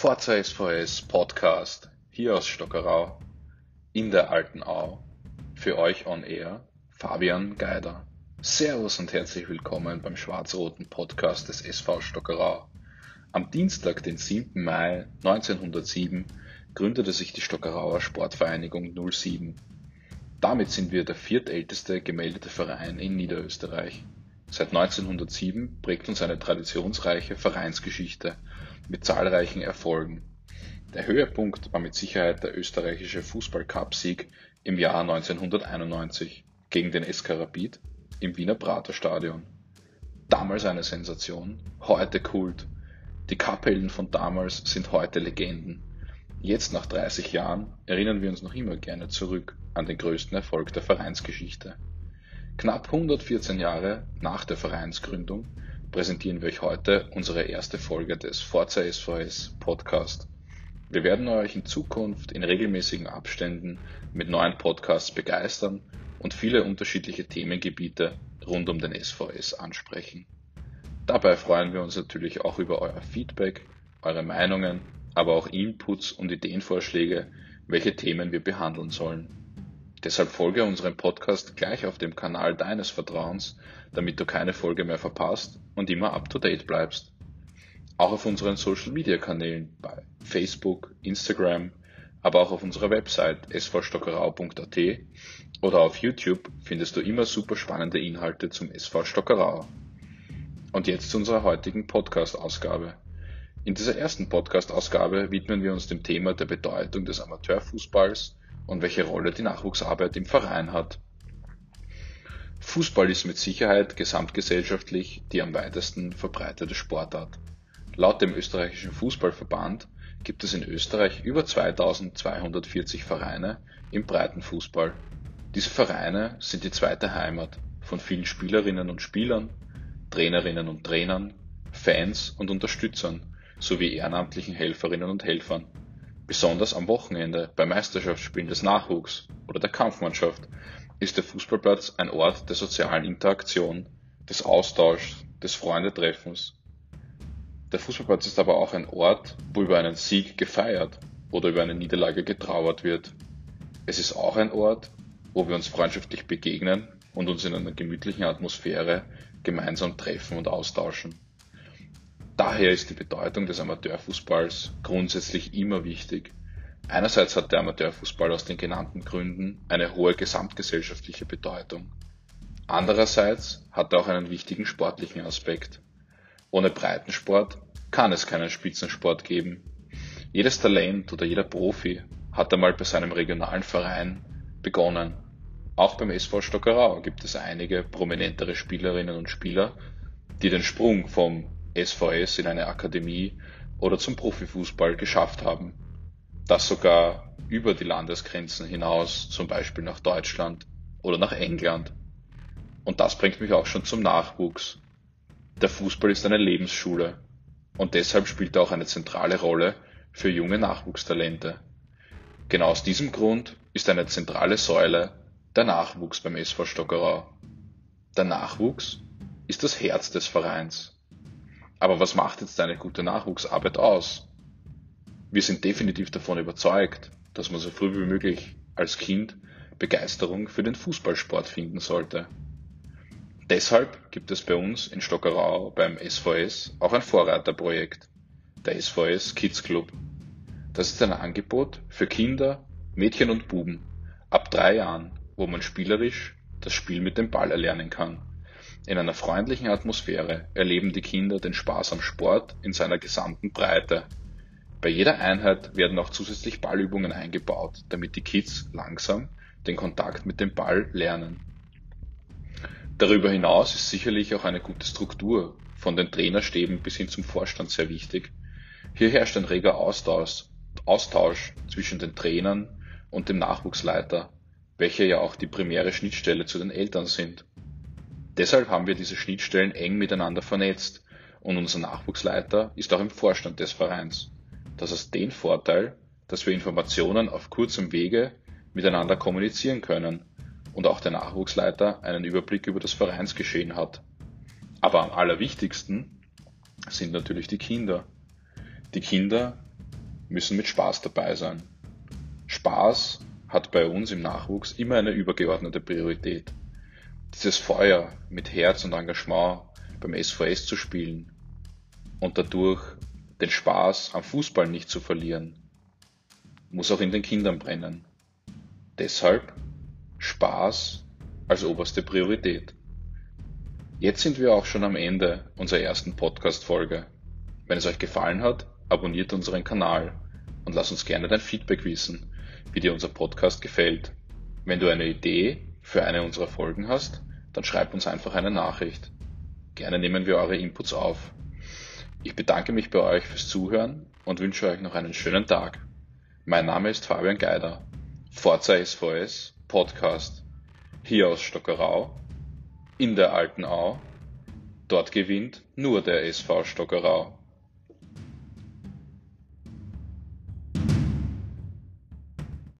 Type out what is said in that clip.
Forza SVS Podcast hier aus Stockerau in der alten Au. Für euch on air Fabian Geider. Servus und herzlich willkommen beim schwarz-roten Podcast des SV Stockerau. Am Dienstag, den 7. Mai 1907, gründete sich die Stockerauer Sportvereinigung 07. Damit sind wir der viertälteste gemeldete Verein in Niederösterreich. Seit 1907 prägt uns eine traditionsreiche Vereinsgeschichte mit zahlreichen Erfolgen. Der Höhepunkt war mit Sicherheit der österreichische Fußball-Cup-Sieg im Jahr 1991 gegen den SK Rapid im Wiener Praterstadion. Damals eine Sensation, heute Kult. Die Cup-Helden von damals sind heute Legenden. Jetzt nach 30 Jahren erinnern wir uns noch immer gerne zurück an den größten Erfolg der Vereinsgeschichte. Knapp 114 Jahre nach der Vereinsgründung präsentieren wir euch heute unsere erste Folge des Forza SVS Podcast. Wir werden euch in Zukunft in regelmäßigen Abständen mit neuen Podcasts begeistern und viele unterschiedliche Themengebiete rund um den SVS ansprechen. Dabei freuen wir uns natürlich auch über euer Feedback, eure Meinungen, aber auch Inputs und Ideenvorschläge, welche Themen wir behandeln sollen. Deshalb folge unserem Podcast gleich auf dem Kanal deines Vertrauens, damit du keine Folge mehr verpasst und immer up to date bleibst. Auch auf unseren Social Media Kanälen bei Facebook, Instagram, aber auch auf unserer Website svstockerau.at oder auf YouTube findest du immer super spannende Inhalte zum SV Stockerau. Und jetzt zu unserer heutigen Podcast-Ausgabe. In dieser ersten Podcast-Ausgabe widmen wir uns dem Thema der Bedeutung des Amateurfußballs und welche Rolle die Nachwuchsarbeit im Verein hat. Fußball ist mit Sicherheit gesamtgesellschaftlich die am weitesten verbreitete Sportart. Laut dem österreichischen Fußballverband gibt es in Österreich über 2240 Vereine im Breitenfußball. Diese Vereine sind die zweite Heimat von vielen Spielerinnen und Spielern, Trainerinnen und Trainern, Fans und Unterstützern sowie ehrenamtlichen Helferinnen und Helfern. Besonders am Wochenende bei Meisterschaftsspielen des Nachwuchs oder der Kampfmannschaft ist der Fußballplatz ein Ort der sozialen Interaktion, des Austauschs, des Freundetreffens. Der Fußballplatz ist aber auch ein Ort, wo über einen Sieg gefeiert oder über eine Niederlage getrauert wird. Es ist auch ein Ort, wo wir uns freundschaftlich begegnen und uns in einer gemütlichen Atmosphäre gemeinsam treffen und austauschen. Daher ist die Bedeutung des Amateurfußballs grundsätzlich immer wichtig. Einerseits hat der Amateurfußball aus den genannten Gründen eine hohe gesamtgesellschaftliche Bedeutung. Andererseits hat er auch einen wichtigen sportlichen Aspekt. Ohne Breitensport kann es keinen Spitzensport geben. Jedes Talent oder jeder Profi hat einmal bei seinem regionalen Verein begonnen. Auch beim SV Stockerau gibt es einige prominentere Spielerinnen und Spieler, die den Sprung vom SVS in eine Akademie oder zum Profifußball geschafft haben. Das sogar über die Landesgrenzen hinaus, zum Beispiel nach Deutschland oder nach England. Und das bringt mich auch schon zum Nachwuchs. Der Fußball ist eine Lebensschule und deshalb spielt er auch eine zentrale Rolle für junge Nachwuchstalente. Genau aus diesem Grund ist eine zentrale Säule der Nachwuchs beim SV Stockerau. Der Nachwuchs ist das Herz des Vereins. Aber was macht jetzt eine gute Nachwuchsarbeit aus? Wir sind definitiv davon überzeugt, dass man so früh wie möglich als Kind Begeisterung für den Fußballsport finden sollte. Deshalb gibt es bei uns in Stockerau beim SVS auch ein Vorreiterprojekt, der SVS Kids Club. Das ist ein Angebot für Kinder, Mädchen und Buben ab drei Jahren, wo man spielerisch das Spiel mit dem Ball erlernen kann. In einer freundlichen Atmosphäre erleben die Kinder den Spaß am Sport in seiner gesamten Breite. Bei jeder Einheit werden auch zusätzlich Ballübungen eingebaut, damit die Kids langsam den Kontakt mit dem Ball lernen. Darüber hinaus ist sicherlich auch eine gute Struktur von den Trainerstäben bis hin zum Vorstand sehr wichtig. Hier herrscht ein reger Austausch, Austausch zwischen den Trainern und dem Nachwuchsleiter, welche ja auch die primäre Schnittstelle zu den Eltern sind. Deshalb haben wir diese Schnittstellen eng miteinander vernetzt und unser Nachwuchsleiter ist auch im Vorstand des Vereins. Das hat den Vorteil, dass wir Informationen auf kurzem Wege miteinander kommunizieren können und auch der Nachwuchsleiter einen Überblick über das Vereinsgeschehen hat. Aber am allerwichtigsten sind natürlich die Kinder. Die Kinder müssen mit Spaß dabei sein. Spaß hat bei uns im Nachwuchs immer eine übergeordnete Priorität. Dieses Feuer mit Herz und Engagement beim SVS zu spielen und dadurch den Spaß am Fußball nicht zu verlieren, muss auch in den Kindern brennen. Deshalb Spaß als oberste Priorität. Jetzt sind wir auch schon am Ende unserer ersten Podcast-Folge. Wenn es euch gefallen hat, abonniert unseren Kanal und lasst uns gerne dein Feedback wissen, wie dir unser Podcast gefällt. Wenn du eine Idee für eine unserer Folgen hast, dann schreib uns einfach eine Nachricht. Gerne nehmen wir eure Inputs auf. Ich bedanke mich bei euch fürs Zuhören und wünsche euch noch einen schönen Tag. Mein Name ist Fabian Geider. Forza SVS Podcast. Hier aus Stockerau. In der alten Au. Dort gewinnt nur der SV Stockerau.